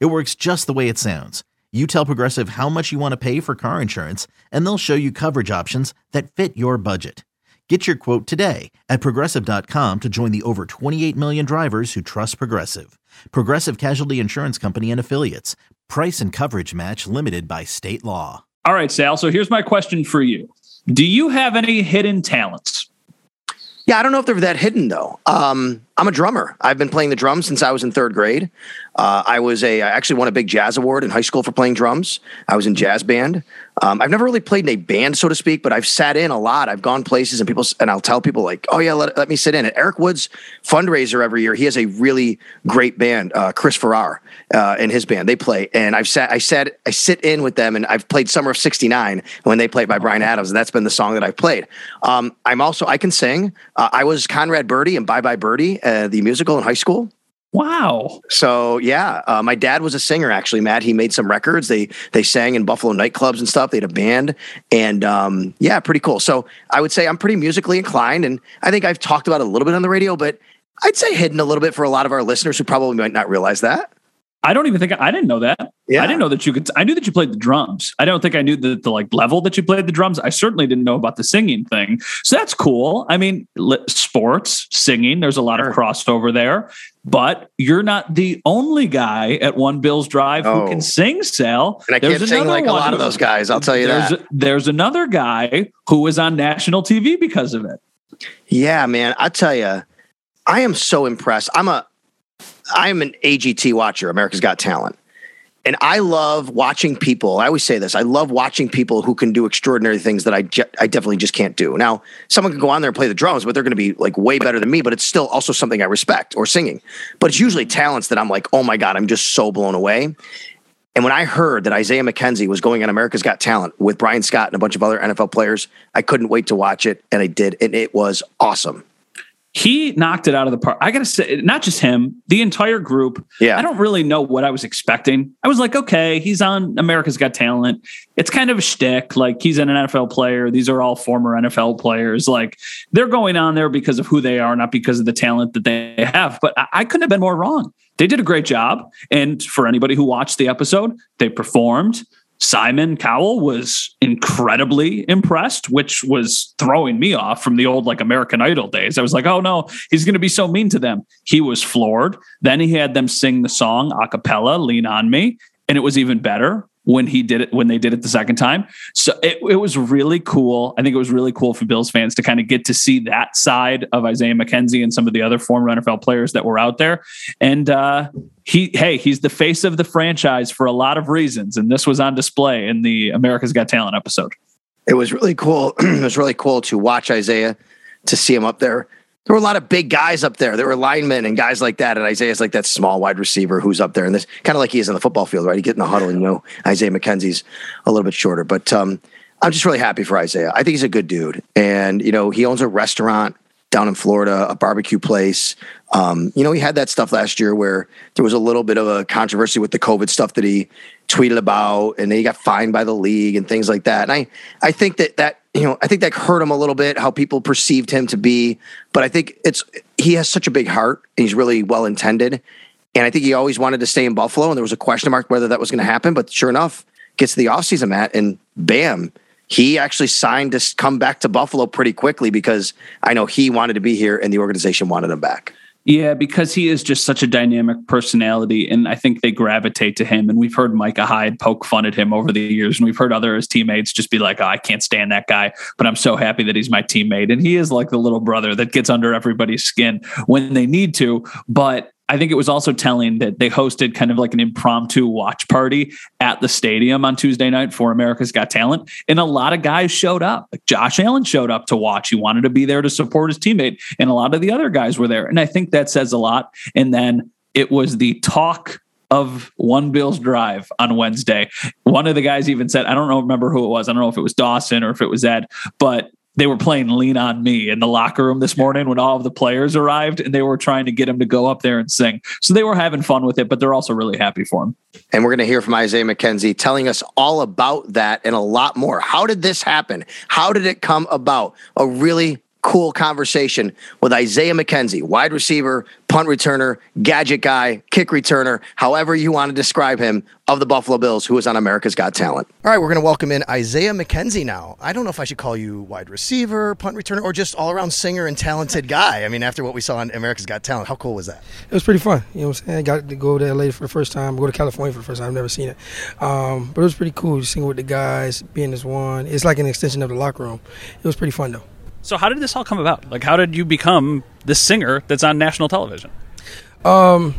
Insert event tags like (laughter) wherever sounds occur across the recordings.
It works just the way it sounds. You tell Progressive how much you want to pay for car insurance, and they'll show you coverage options that fit your budget. Get your quote today at progressive.com to join the over 28 million drivers who trust Progressive. Progressive Casualty Insurance Company and Affiliates. Price and coverage match limited by state law. All right, Sal. So here's my question for you Do you have any hidden talents? Yeah, I don't know if they're that hidden though. Um, I'm a drummer. I've been playing the drums since I was in third grade. Uh, I was a I actually won a big jazz award in high school for playing drums. I was in jazz band. Um, I've never really played in a band, so to speak, but I've sat in a lot. I've gone places and people and I'll tell people like, "Oh yeah, let, let me sit in." At Eric Wood's fundraiser every year, he has a really great band, uh, Chris Farrar, uh, and his band. They play, and I've sat, I sat, I sit in with them, and I've played Summer of '69 when they played by Bryan Adams, and that's been the song that I've played. Um, I'm also I can sing. Uh, I was Conrad Birdie and Bye Bye Birdie, uh, the musical in high school. Wow. So yeah, uh, my dad was a singer actually. Matt, he made some records. They they sang in Buffalo nightclubs and stuff. They had a band, and um, yeah, pretty cool. So I would say I'm pretty musically inclined, and I think I've talked about it a little bit on the radio, but I'd say hidden a little bit for a lot of our listeners who probably might not realize that. I don't even think I didn't know that. Yeah. I didn't know that you could. I knew that you played the drums. I don't think I knew the, the like level that you played the drums. I certainly didn't know about the singing thing. So that's cool. I mean, sports, singing. There's a lot sure. of crossover there. But you're not the only guy at One Bills Drive oh. who can oh. sing, Sal. And I there's can't sing like a lot of those guys. I'll tell you there's, that. There's another guy who was on national TV because of it. Yeah, man. I tell you, I am so impressed. I'm a I'm an AGT watcher, America's Got Talent. And I love watching people. I always say this. I love watching people who can do extraordinary things that I je- I definitely just can't do. Now, someone can go on there and play the drums, but they're going to be like way better than me. But it's still also something I respect or singing. But it's usually talents that I'm like, oh my god, I'm just so blown away. And when I heard that Isaiah McKenzie was going on America's Got Talent with Bryan Scott and a bunch of other NFL players, I couldn't wait to watch it, and I did, and it was awesome he knocked it out of the park. I got to say, not just him, the entire group. Yeah. I don't really know what I was expecting. I was like, okay, he's on America's Got Talent. It's kind of a shtick. Like he's an NFL player. These are all former NFL players. Like they're going on there because of who they are, not because of the talent that they have. But I, I couldn't have been more wrong. They did a great job. And for anybody who watched the episode, they performed. Simon Cowell was incredibly impressed, which was throwing me off from the old like American Idol days. I was like, oh no, he's going to be so mean to them. He was floored. Then he had them sing the song a cappella, Lean on Me, and it was even better when he did it when they did it the second time. So it, it was really cool. I think it was really cool for Bills fans to kind of get to see that side of Isaiah McKenzie and some of the other former NFL players that were out there. And uh, he, hey, he's the face of the franchise for a lot of reasons, and this was on display in the America's Got Talent episode. It was really cool. (clears throat) it was really cool to watch Isaiah, to see him up there there were a lot of big guys up there. There were linemen and guys like that. And Isaiah's like that small wide receiver who's up there. And this kind of like he is in the football field, right? You get in the huddle and you know Isaiah McKenzie's a little bit shorter. But um, I'm just really happy for Isaiah. I think he's a good dude. And, you know, he owns a restaurant down in Florida, a barbecue place. Um, you know, he had that stuff last year where there was a little bit of a controversy with the COVID stuff that he tweeted about, and then he got fined by the league and things like that. And I, I think that that you know, I think that hurt him a little bit how people perceived him to be. But I think it's he has such a big heart, and he's really well intended. And I think he always wanted to stay in Buffalo, and there was a question mark whether that was going to happen. But sure enough, gets to the offseason, Matt, and bam, he actually signed to come back to Buffalo pretty quickly because I know he wanted to be here and the organization wanted him back. Yeah, because he is just such a dynamic personality, and I think they gravitate to him. And we've heard Micah Hyde poke fun at him over the years, and we've heard other his teammates just be like, oh, "I can't stand that guy," but I'm so happy that he's my teammate. And he is like the little brother that gets under everybody's skin when they need to. But I think it was also telling that they hosted kind of like an impromptu watch party at the stadium on Tuesday night for America's Got Talent. And a lot of guys showed up. Like Josh Allen showed up to watch. He wanted to be there to support his teammate. And a lot of the other guys were there. And I think that says a lot. And then it was the talk of One Bills Drive on Wednesday. One of the guys even said, I don't know, remember who it was. I don't know if it was Dawson or if it was Ed, but they were playing Lean on Me in the locker room this morning when all of the players arrived and they were trying to get him to go up there and sing. So they were having fun with it, but they're also really happy for him. And we're going to hear from Isaiah McKenzie telling us all about that and a lot more. How did this happen? How did it come about? A really cool conversation with Isaiah McKenzie, wide receiver, punt returner, gadget guy, kick returner, however you want to describe him, of the Buffalo Bills, who is on America's Got Talent. All right, we're going to welcome in Isaiah McKenzie now. I don't know if I should call you wide receiver, punt returner, or just all around singer and talented guy. I mean, after what we saw on America's Got Talent, how cool was that? It was pretty fun. You know what I'm saying? I got to go to LA for the first time, go to California for the first time. I've never seen it. Um, but it was pretty cool just singing with the guys, being this one. It's like an extension of the locker room. It was pretty fun, though. So how did this all come about? Like, how did you become the singer that's on national television? Um,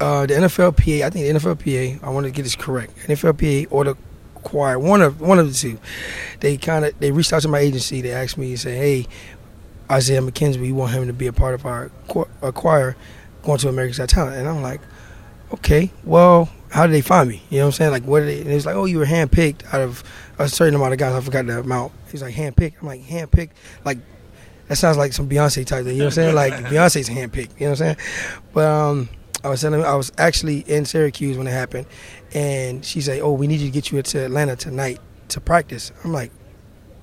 uh, the NFLPA, I think the NFLPA. I want to get this correct. NFLPA or the choir, one of one of the two. They kind of they reached out to my agency. They asked me and say, "Hey, Isaiah McKenzie, we want him to be a part of our choir going to America's Got Talent." And I'm like, "Okay, well, how did they find me? You know what I'm saying? Like, what did they?" And it was like, "Oh, you were handpicked out of a certain amount of guys. I forgot the amount." He's like, "Handpicked." I'm like, "Handpicked?" Like, that sounds like some Beyonce type thing. You know what I'm saying? Like (laughs) Beyonce's handpicked. You know what I'm saying? But um, I was telling, I was actually in Syracuse when it happened, and she said, "Oh, we need you to get you to Atlanta tonight to practice." I'm like,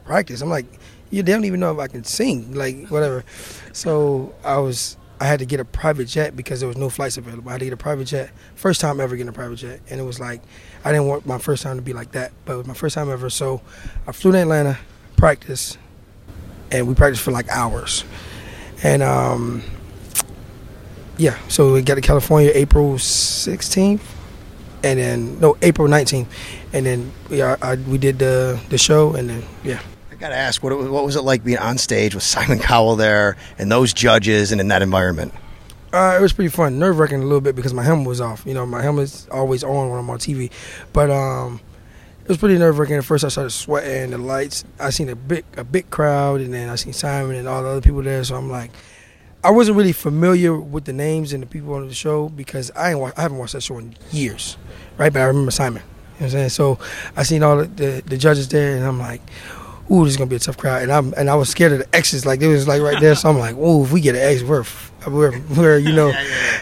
"Practice?" I'm like, "You don't even know if I can sing, like whatever." So I was, I had to get a private jet because there was no flights available. I had to get a private jet, first time ever getting a private jet, and it was like, I didn't want my first time to be like that, but it was my first time ever. So I flew to Atlanta, practice, and we practiced for like hours, and um yeah, so we got to California April 16th, and then no April 19th, and then yeah, I, we did the the show, and then yeah. I gotta ask, what what was it like being on stage with Simon Cowell there and those judges and in that environment? Uh, it was pretty fun, nerve wracking a little bit because my helmet was off. You know, my helmet's always on when I'm on TV, but um, it was pretty nerve wracking. At first, I started sweating. The lights, I seen a big a big crowd, and then I seen Simon and all the other people there. So I'm like, I wasn't really familiar with the names and the people on the show because I ain't I haven't watched that show in years, right? But I remember Simon. You know what I'm saying? So I seen all the, the, the judges there, and I'm like, "Ooh, this is gonna be a tough crowd." And I'm and I was scared of the X's, like it was like right there. So I'm like, "Ooh, if we get an X, we're we're, we're you know,"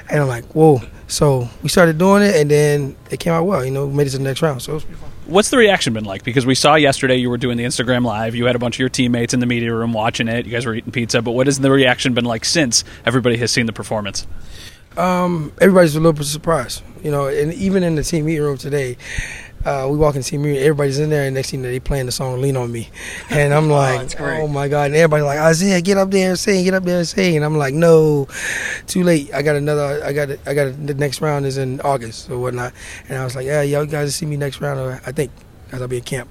and I'm like, "Whoa." So we started doing it, and then it came out well. You know, we made it to the next round. So it was pretty fun. What's the reaction been like? Because we saw yesterday you were doing the Instagram live. You had a bunch of your teammates in the media room watching it. You guys were eating pizza. But what has the reaction been like since everybody has seen the performance? Um, everybody's a little bit surprised, you know, and even in the team meeting room today, uh, we walk in the meeting, everybody's in there, and next thing they playing the song "Lean on Me," and I'm (laughs) like, oh, oh, my god! And everybody's like, Isaiah, get up there and sing, get up there and sing, and I'm like, no, too late. I got another, I got, I got the next round is in August or whatnot, and I was like, yeah, y'all guys see me next round, I think, because I'll be in camp.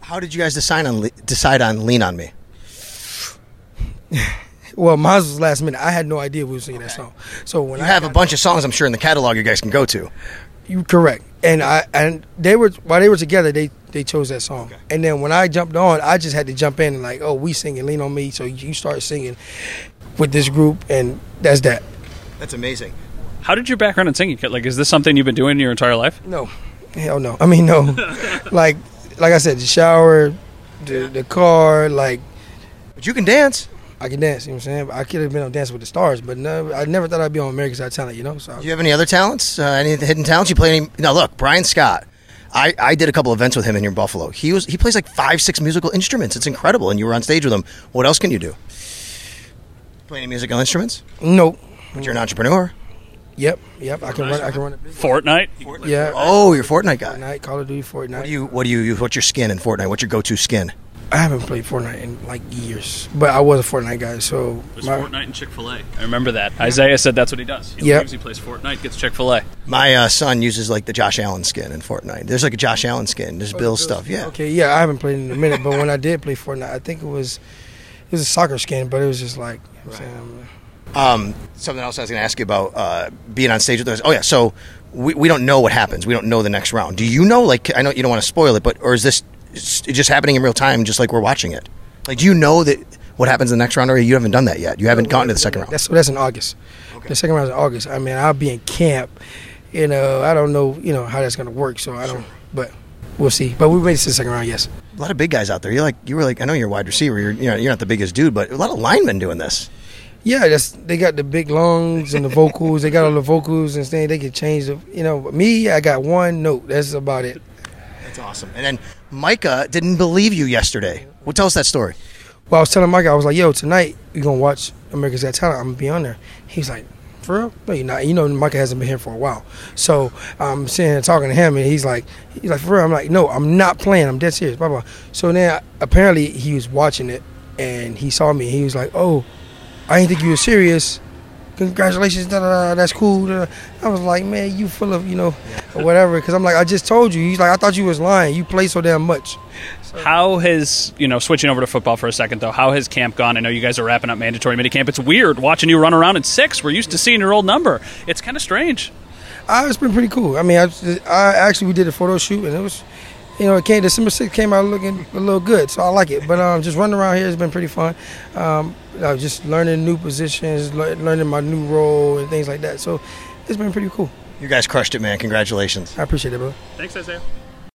How did you guys decide on decide on "Lean on Me"? (laughs) Well, mine was last minute. I had no idea we were singing okay. that song. So when you I have a bunch of songs, I'm sure in the catalog you guys can go to. You correct, and I and they were while they were together, they they chose that song. Okay. And then when I jumped on, I just had to jump in and like, oh, we singing "Lean on Me," so you start singing with this group, and that's that. That's amazing. How did your background in singing? Like, is this something you've been doing your entire life? No, hell no. I mean, no. (laughs) like, like I said, the shower, the the car, like. But you can dance. I can dance. You know what I'm saying? I could have been on Dancing with the Stars, but no, I never thought I'd be on America's Got Talent. You know. So. Do you have any other talents? Uh, any hidden talents? You play any? Now look, Bryan Scott. I, I did a couple events with him in your Buffalo. He was he plays like five six musical instruments. It's incredible, and you were on stage with him. What else can you do? Play any musical instruments? Nope. But you're an entrepreneur. Yep, yep. I can run. I can run it. Fortnite. Fortnite. Yeah. Oh, you're Fortnite guy. Fortnite, Call of Duty, Fortnite. What do you? What do you? What's your skin in Fortnite? What's your go-to skin? I haven't played Fortnite in like years, but I was a Fortnite guy. So There's my, Fortnite and Chick Fil A. I remember that. Yeah. Isaiah said that's what he does. He yep. he plays Fortnite, gets Chick Fil A. My uh, son uses like the Josh Allen skin in Fortnite. There's like a Josh Allen skin. There's oh, Bill stuff. Yeah. Okay. Yeah, I haven't played in a minute, but when I did play Fortnite, I think it was it was a soccer skin, but it was just like you know right. Um, something else I was going to ask you about uh, being on stage with us. Oh yeah, so we, we don't know what happens. We don't know the next round. Do you know? Like I know you don't want to spoil it, but or is this just happening in real time, just like we're watching it? Like, do you know that what happens in the next round, or you haven't done that yet? You haven't gotten to the second round. That's that's in August. Okay. The second round is in August. I mean, I'll be in camp. you know, I don't know, you know, how that's gonna work. So I don't, but we'll see. But we made it to the second round, yes. A lot of big guys out there. You're like you were like I know you're a wide receiver. You're you know you're not the biggest dude, but a lot of linemen doing this. Yeah, that's they got the big lungs and the vocals. they got all the vocals and things. They can change the, you know. Me, I got one note. That's about it. That's awesome. And then Micah didn't believe you yesterday. Well, tell us that story. Well, I was telling Micah, I was like, "Yo, tonight we gonna watch America's Got Talent. I'm gonna be on there." He was like, "For real? No, you're not. You know, Micah hasn't been here for a while." So I'm sitting here talking to him, and he's like, "He's like, for real?" I'm like, "No, I'm not playing. I'm dead serious." Blah blah. So then apparently he was watching it, and he saw me. He was like, "Oh." I didn't think you were serious. Congratulations, da, da, da, that's cool. Da. I was like, man, you full of, you know, whatever. Because I'm like, I just told you. He's like, I thought you was lying. You play so damn much. How has you know switching over to football for a second though? How has camp gone? I know you guys are wrapping up mandatory minicamp. It's weird watching you run around in six. We're used to seeing your old number. It's kind of strange. Uh, it's been pretty cool. I mean, I, I actually we did a photo shoot and it was, you know, it came December 6th came out looking a little good, so I like it. But um, just running around here has been pretty fun. Um, uh, just learning new positions, le- learning my new role and things like that. So it's been pretty cool. You guys crushed it, man. Congratulations. I appreciate it, bro. Thanks, Isaiah.